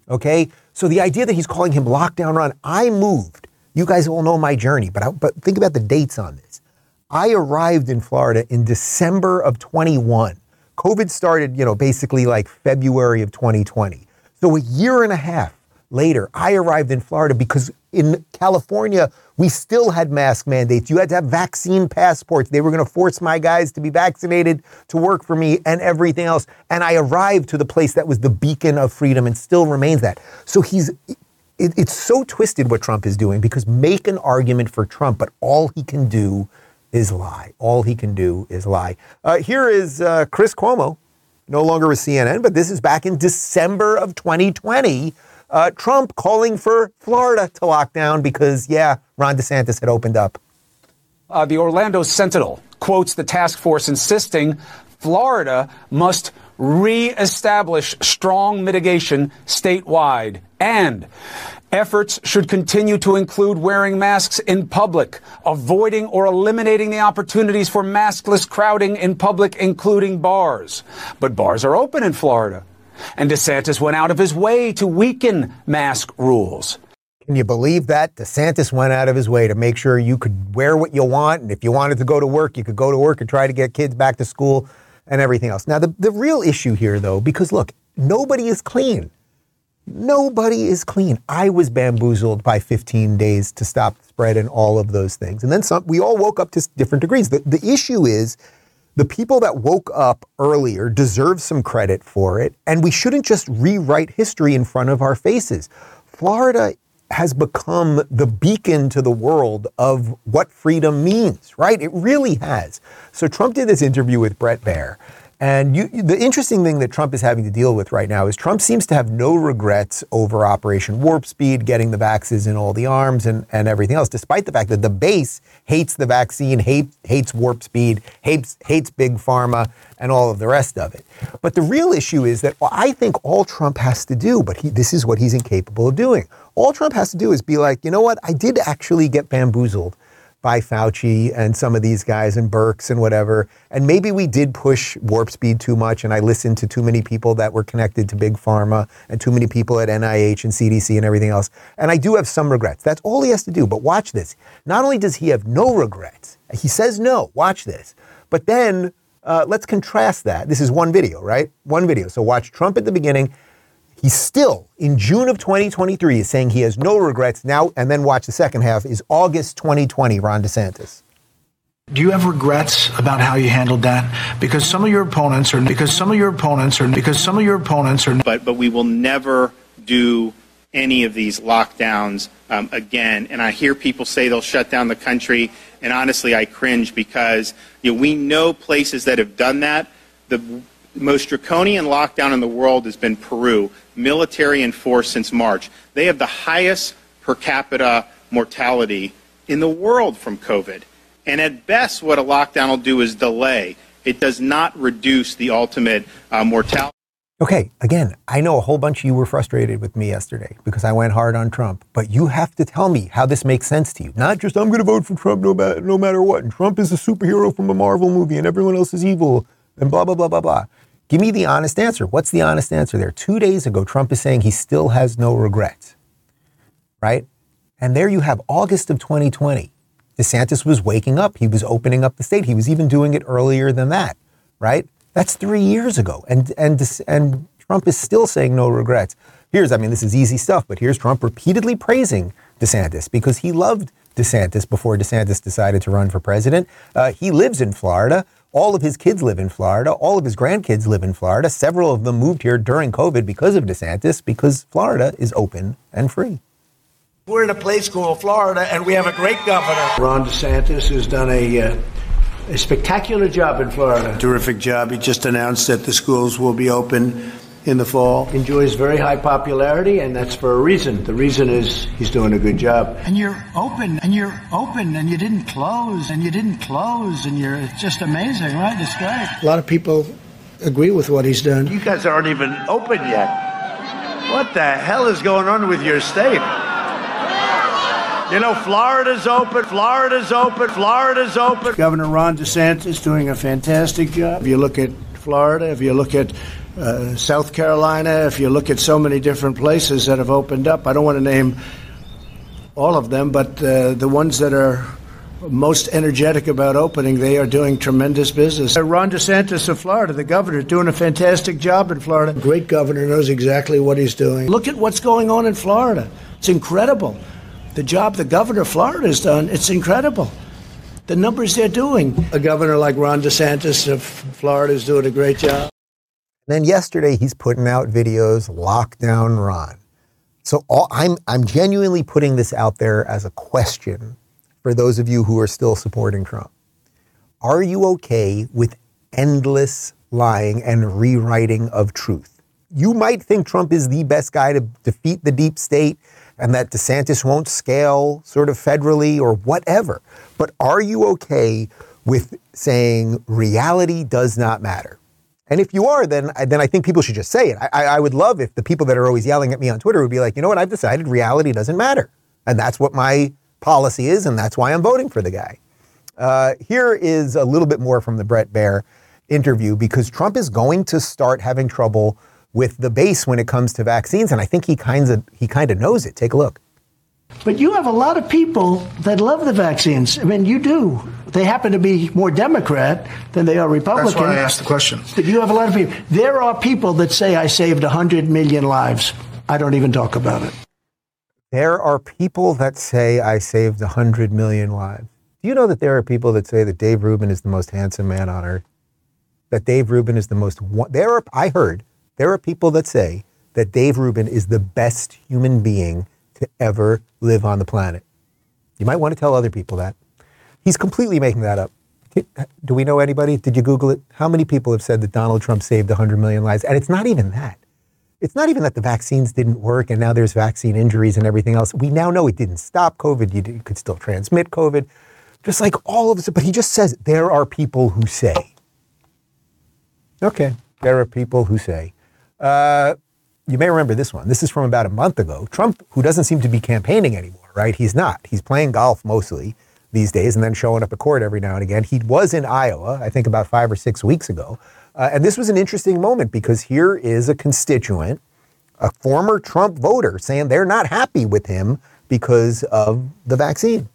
Okay? So the idea that he's calling him lockdown Ron, I moved. You guys all know my journey, but, I, but think about the dates on this. I arrived in Florida in December of 21. COVID started, you know, basically like February of 2020. So a year and a half later, I arrived in Florida because in California, we still had mask mandates. You had to have vaccine passports. They were going to force my guys to be vaccinated to work for me and everything else. And I arrived to the place that was the beacon of freedom and still remains that. So he's, it, it's so twisted what Trump is doing because make an argument for Trump, but all he can do is lie. All he can do is lie. Uh, here is uh, Chris Cuomo, no longer with CNN, but this is back in December of 2020 uh, Trump calling for Florida to lock down because, yeah, Ron DeSantis had opened up. Uh, the Orlando Sentinel quotes the task force insisting Florida must re-establish strong mitigation statewide and efforts should continue to include wearing masks in public, avoiding or eliminating the opportunities for maskless crowding in public, including bars. But bars are open in Florida. And DeSantis went out of his way to weaken mask rules. Can you believe that? DeSantis went out of his way to make sure you could wear what you want. And if you wanted to go to work, you could go to work and try to get kids back to school and everything else. Now, the, the real issue here, though, because look, nobody is clean. Nobody is clean. I was bamboozled by 15 days to stop the spread and all of those things. And then some, we all woke up to different degrees. The, the issue is the people that woke up earlier deserve some credit for it. And we shouldn't just rewrite history in front of our faces. Florida has become the beacon to the world of what freedom means, right? It really has. So Trump did this interview with Bret Baier. And you, the interesting thing that Trump is having to deal with right now is Trump seems to have no regrets over Operation Warp Speed, getting the vaccines in all the arms and, and everything else, despite the fact that the base hates the vaccine, hate, hates Warp Speed, hates, hates Big Pharma, and all of the rest of it. But the real issue is that I think all Trump has to do, but he, this is what he's incapable of doing. All Trump has to do is be like, you know what? I did actually get bamboozled by Fauci and some of these guys and Birx and whatever. And maybe we did push warp speed too much and I listened to too many people that were connected to big pharma and too many people at NIH and CDC and everything else. And I do have some regrets. That's all he has to do. But watch this. Not only does he have no regrets, he says no, watch this. But then uh, let's contrast that. This is one video, right? One video. So watch Trump at the beginning he still, in June of 2023, is saying he has no regrets now. And then watch the second half is August 2020, Ron DeSantis. Do you have regrets about how you handled that? Because some of your opponents are, because some of your opponents are, because some of your opponents are. But, but we will never do any of these lockdowns um, again. And I hear people say they'll shut down the country. And honestly, I cringe because you know, we know places that have done that. The most draconian lockdown in the world has been Peru, military enforced since March. They have the highest per capita mortality in the world from COVID. And at best, what a lockdown will do is delay. It does not reduce the ultimate uh, mortality. Okay, again, I know a whole bunch of you were frustrated with me yesterday because I went hard on Trump, but you have to tell me how this makes sense to you. Not just I'm going to vote for Trump no, ma- no matter what, and Trump is a superhero from a Marvel movie and everyone else is evil, and blah, blah, blah, blah, blah. Give me the honest answer. What's the honest answer there? Two days ago, Trump is saying he still has no regrets, right? And there you have August of 2020. DeSantis was waking up. He was opening up the state. He was even doing it earlier than that, right? That's three years ago. And, and, and Trump is still saying no regrets. Here's, I mean, this is easy stuff, but here's Trump repeatedly praising DeSantis because he loved DeSantis before DeSantis decided to run for president. Uh, he lives in Florida. All of his kids live in Florida. All of his grandkids live in Florida. Several of them moved here during COVID because of DeSantis, because Florida is open and free. We're in a place called Florida, and we have a great governor. Ron DeSantis has done a, uh, a spectacular job in Florida. Terrific job. He just announced that the schools will be open in the fall. Enjoys very high popularity, and that's for a reason. The reason is he's doing a good job. And you're open, and you're open, and you didn't close, and you didn't close, and you're it's just amazing, right? It's great. A lot of people agree with what he's done. You guys aren't even open yet. What the hell is going on with your state? You know, Florida's open, Florida's open, Florida's open. Governor Ron DeSantis doing a fantastic job. If you look at Florida, if you look at uh, South Carolina, if you look at so many different places that have opened up, I don't want to name all of them, but uh, the ones that are most energetic about opening, they are doing tremendous business. Uh, Ron DeSantis of Florida, the governor, doing a fantastic job in Florida. Great governor, knows exactly what he's doing. Look at what's going on in Florida. It's incredible. The job the governor of Florida has done, it's incredible. The numbers they're doing. A governor like Ron DeSantis of Florida is doing a great job. And then yesterday, he's putting out videos, lockdown Ron. So all, I'm, I'm genuinely putting this out there as a question for those of you who are still supporting Trump. Are you okay with endless lying and rewriting of truth? you might think Trump is the best guy to defeat the deep state and that DeSantis won't scale sort of federally or whatever. But are you okay with saying reality does not matter? And if you are, then then I think people should just say it. I, I would love if the people that are always yelling at me on Twitter would be like, you know what, I've decided reality doesn't matter, and that's what my policy is, and that's why I'm voting for the guy. Uh, here is a little bit more from the Bret Baier interview because Trump is going to start having trouble with the base when it comes to vaccines, and I think he kind of he kind of knows it. Take a look. But you have a lot of people that love the vaccines. I mean, you do. They happen to be more Democrat than they are Republican. That's why I asked the question. But you have a lot of people. There are people that say I saved 100 million lives. I don't even talk about it. There are people that say I saved 100 million lives. Do you know that there are people that say that Dave Rubin is the most handsome man on earth? That Dave Rubin is the most. There are. I heard there are people that say that Dave Rubin is the best human being to ever live on the planet. You might want to tell other people that. He's completely making that up. Do we know anybody? Did you Google it? How many people have said that Donald Trump saved 100 million lives? And it's not even that. It's not even that the vaccines didn't work and now there's vaccine injuries and everything else. We now know it didn't stop COVID. You could still transmit COVID, just like all of us. But he just says there are people who say. Okay, there are people who say. Uh, you may remember this one. This is from about a month ago. Trump, who doesn't seem to be campaigning anymore, right? He's not. He's playing golf mostly these days and then showing up at court every now and again. He was in Iowa, I think about five or six weeks ago. Uh, and this was an interesting moment because here is a constituent, a former Trump voter, saying they're not happy with him because of the vaccine.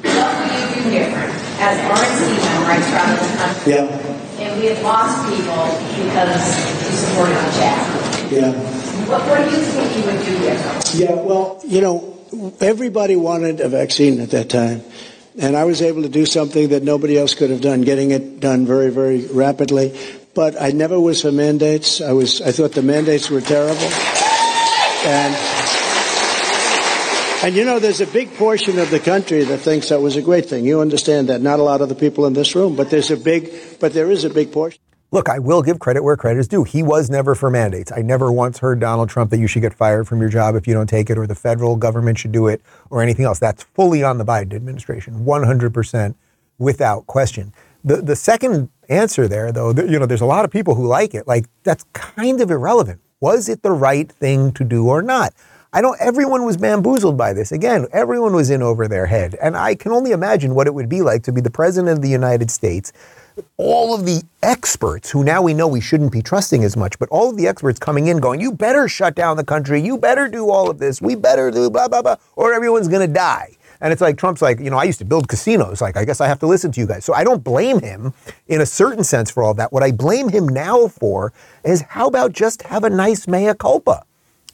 What do you do different as RNC member? I travel the country. Yeah. And we have lost people because you supported the jab. Yeah. What, what do you think you would do? Yeah, well, you know, everybody wanted a vaccine at that time. And I was able to do something that nobody else could have done, getting it done very, very rapidly. But I never was for mandates. I was, I thought the mandates were terrible. And, and you know, there's a big portion of the country that thinks that was a great thing. You understand that. Not a lot of the people in this room, but there's a big, but there is a big portion. Look, I will give credit where credit is due. He was never for mandates. I never once heard Donald Trump that you should get fired from your job if you don't take it, or the federal government should do it, or anything else. That's fully on the Biden administration, 100% without question. The the second answer there, though, you know, there's a lot of people who like it. Like that's kind of irrelevant. Was it the right thing to do or not? I don't. Everyone was bamboozled by this. Again, everyone was in over their head, and I can only imagine what it would be like to be the president of the United States all of the experts who now we know we shouldn't be trusting as much, but all of the experts coming in going, you better shut down the country, you better do all of this, we better do blah, blah, blah, or everyone's going to die. And it's like Trump's like, you know, I used to build casinos. Like, I guess I have to listen to you guys. So I don't blame him in a certain sense for all that. What I blame him now for is how about just have a nice mea culpa?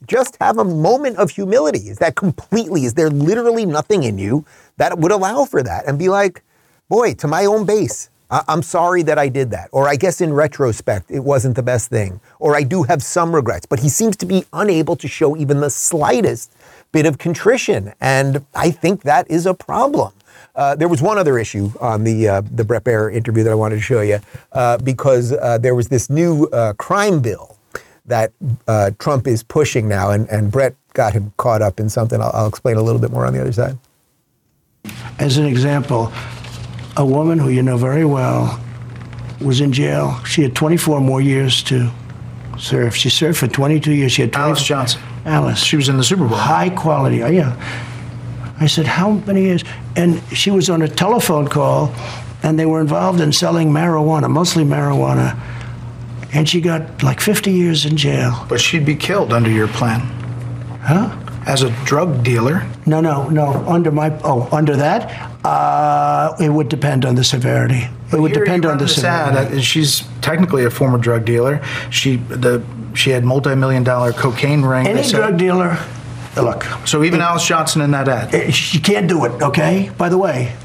Just have a moment of humility. Is that completely, is there literally nothing in you that would allow for that? And be like, boy, to my own base, I'm sorry that I did that. Or I guess in retrospect, it wasn't the best thing. Or I do have some regrets. But he seems to be unable to show even the slightest bit of contrition. And I think that is a problem. Uh, there was one other issue on the uh, the Bret Baier interview that I wanted to show you uh, because uh, there was this new uh, crime bill that uh, Trump is pushing now, and, and Bret got him caught up in something. I'll, I'll explain a little bit more on the other side. As an example, a woman who you know very well was in jail. She had 24 more years to serve. She served for 22 years. She had 20, Alice Johnson. Alice. She was in the Super Bowl. High quality. Oh, yeah. I said, how many years? And she was on a telephone call, and they were involved in selling marijuana, mostly marijuana. And she got like 50 years in jail. But she'd be killed under your plan. Huh? As a drug dealer. No, no, no. Under my, oh, under that? Uh, it would depend on the severity. It would depend on the severity. Ad, she's technically a former drug dealer. She the she had multi-million dollar cocaine ring. Any drug dealer, look. So even it, Alice Johnson in that ad. It, she can't do it. Okay. By the way,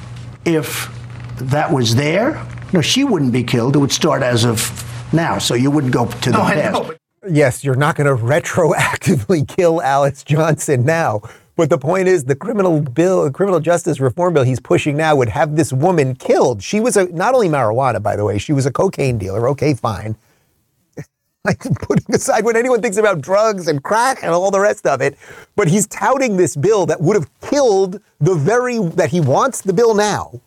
if that was there, no, she wouldn't be killed. It would start as of now, so you wouldn't go to the no, past. Yes, you're not going to retroactively [laughs] kill Alex Johnson now. But the point is, the criminal bill, criminal justice reform bill he's pushing now would have this woman killed. She was a not only marijuana, by the way, she was a cocaine dealer. Okay, fine. [laughs] like putting aside what anyone thinks about drugs and crack and all the rest of it. But he's touting this bill that would have killed the very, that he wants the bill now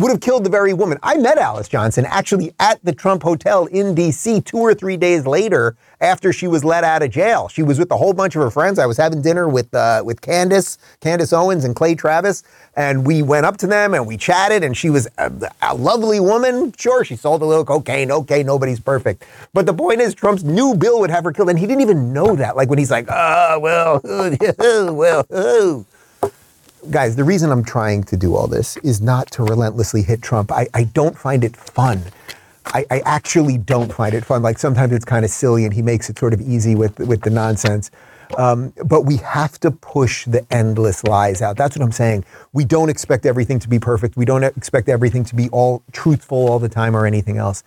would have killed the very woman. I met Alice Johnson actually at the Trump Hotel in D.C. two or three days later after she was let out of jail. She was with a whole bunch of her friends. I was having dinner with uh, with Candace, Candace Owens, and Clay Travis, and we went up to them and we chatted. And she was a, a lovely woman. Sure, she sold a little cocaine. Okay, nobody's perfect, but the point is, Trump's new bill would have her killed, and he didn't even know that. Like when he's like, "Oh [laughs] well, well." Guys, the reason I'm trying to do all this is not to relentlessly hit Trump. I, I don't find it fun. I, I actually don't find it fun. Like sometimes it's kind of silly and he makes it sort of easy with, with the nonsense. Um, but we have to push the endless lies out. That's what I'm saying. We don't expect everything to be perfect. We don't expect everything to be all truthful all the time or anything else.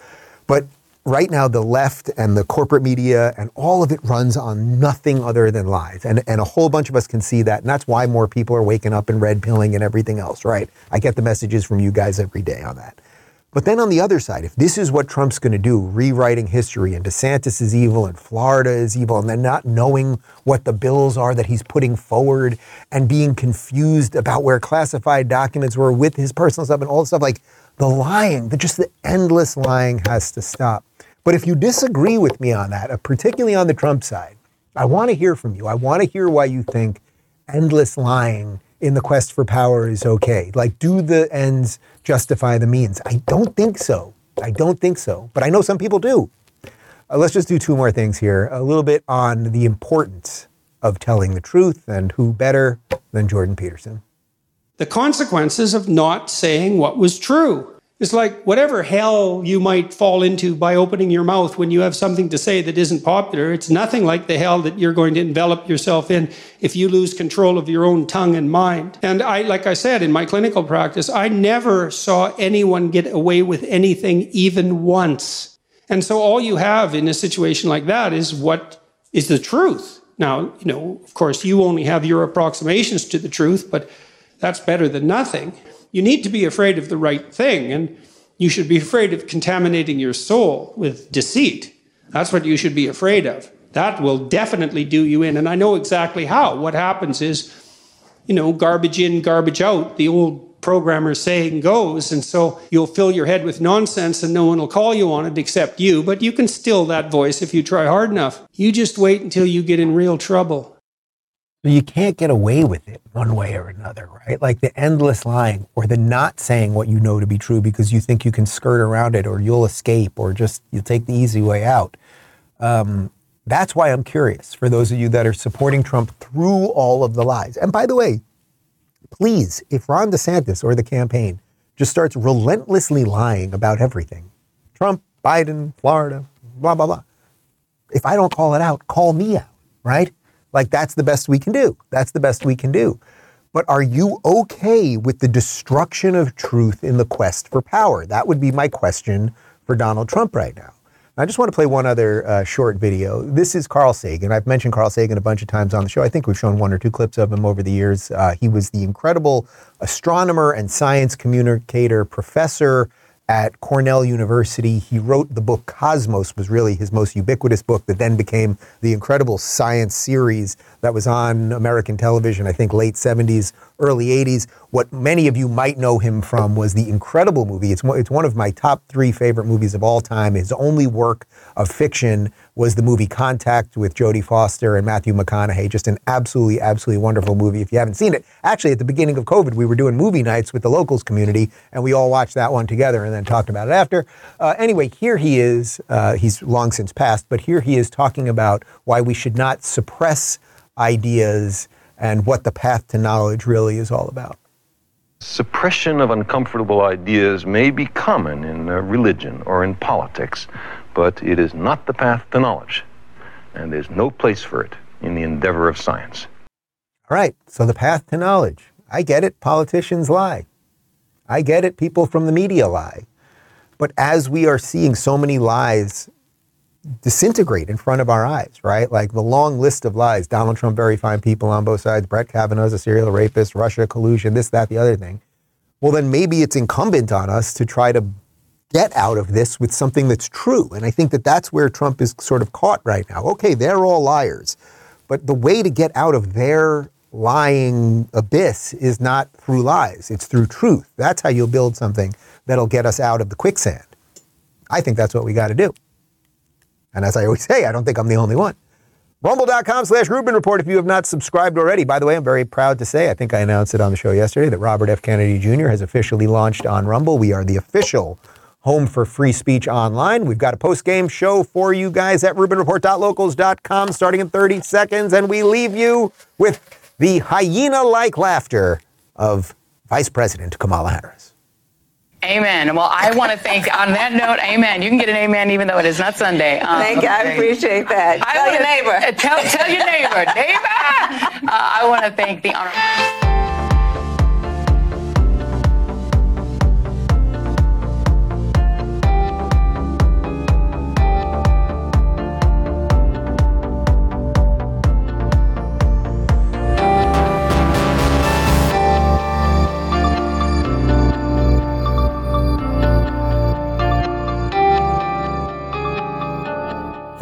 But right now the left and the corporate media and all of it runs on nothing other than lies. And, and a whole bunch of us can see that. And that's why more people are waking up and red pilling and everything else, right? I get the messages from you guys every day on that. But then on the other side, if this is what Trump's going to do, rewriting history, and DeSantis is evil, and Florida is evil, and then not knowing what the bills are that he's putting forward, and being confused about where classified documents were with his personal stuff and all the stuff, like the lying, the, just the endless lying has to stop. But if you disagree with me on that, uh, particularly on the Trump side, I want to hear from you. I want to hear why you think endless lying in the quest for power is okay. Like, do the ends justify the means? I don't think so. I don't think so. But I know some people do. Uh, let's just do two more things here. A little bit on the importance of telling the truth and who better than Jordan Peterson. The consequences of not saying what was true. It's like whatever hell you might fall into by opening your mouth when you have something to say that isn't popular, it's nothing like the hell that you're going to envelop yourself in if you lose control of your own tongue and mind. And I, like I said, in my clinical practice, I never saw anyone get away with anything even once. And so all you have in a situation like that is what is the truth. Now, you know, of course, you only have your approximations to the truth, but that's better than nothing you need to be afraid of the right thing, and you should be afraid of contaminating your soul with deceit. That's what you should be afraid of. That will definitely do you in. And I know exactly how. What happens is, you know, garbage in, garbage out, the old programmer saying goes. And so you'll fill your head with nonsense and no one will call you on it except you. But you can still that voice if you try hard enough. You just wait until you get in real trouble you can't get away with it one way or another, right? Like the endless lying or the not saying what you know to be true because you think you can skirt around it or you'll escape or just you'll take the easy way out. Um, that's why I'm curious for those of you that are supporting Trump through all of the lies. And by the way, please, if Ron DeSantis or the campaign just starts relentlessly lying about everything, Trump, Biden, Florida, blah, blah, blah. If I don't call it out, call me out, right? Like that's the best we can do. That's the best we can do. But are you okay with the destruction of truth in the quest for power? That would be my question for Donald Trump right now. I just want to play one other uh, short video. This is Carl Sagan. I've mentioned Carl Sagan a bunch of times on the show. I think we've shown one or two clips of him over the years. Uh, he was the incredible astronomer and science communicator, professor, at Cornell University. He wrote the book Cosmos, was really his most ubiquitous book that then became the incredible science series that was on American television, I think late 70s, early 80s. What many of you might know him from was the incredible movie. It's, it's one of my top three favorite movies of all time. His only work of fiction was the movie Contact with Jodie Foster and Matthew McConaughey. Just an absolutely, absolutely wonderful movie. If you haven't seen it, actually, at the beginning of COVID, we were doing movie nights with the locals community, and we all watched that one together and then talked about it after. Uh, anyway, here he is. Uh, he's long since passed, but here he is talking about why we should not suppress ideas and what the path to knowledge really is all about. Suppression of uncomfortable ideas may be common in uh, religion or in politics, but it is not the path to knowledge, and there's no place for it in the endeavor of science. All right, so the path to knowledge. I get it, politicians lie. I get it, people from the media lie. But as we are seeing so many lies disintegrate in front of our eyes, right? Like the long list of lies Donald Trump, very fine people on both sides, Brett Kavanaugh's a serial rapist, Russia collusion, this, that, the other thing. Well, then maybe it's incumbent on us to try to get out of this with something that's true. And I think that that's where Trump is sort of caught right now. Okay, they're all liars. But the way to get out of their lying abyss is not through lies, it's through truth. That's how you'll build something that'll get us out of the quicksand. I think that's what we got to do. And as I always say, I don't think I'm the only one. Rumble.com slash Rubin Report if you have not subscribed already. By the way, I'm very proud to say, I think I announced it on the show yesterday, that Robert F. Kennedy Jr. has officially launched on Rumble. We are the official home for free speech online. We've got a post game show for you guys at RubinReport.locals.com starting in 30 seconds, and we leave you with the hyena like laughter of Vice President Kamala Harris. Amen. Well, I want to thank, on that note, amen. You can get an amen even though it is not Sunday. Um, thank you. I appreciate that. I tell your neighbor. Tell, tell your neighbor. [laughs] neighbor! Uh, I want to thank the honorable.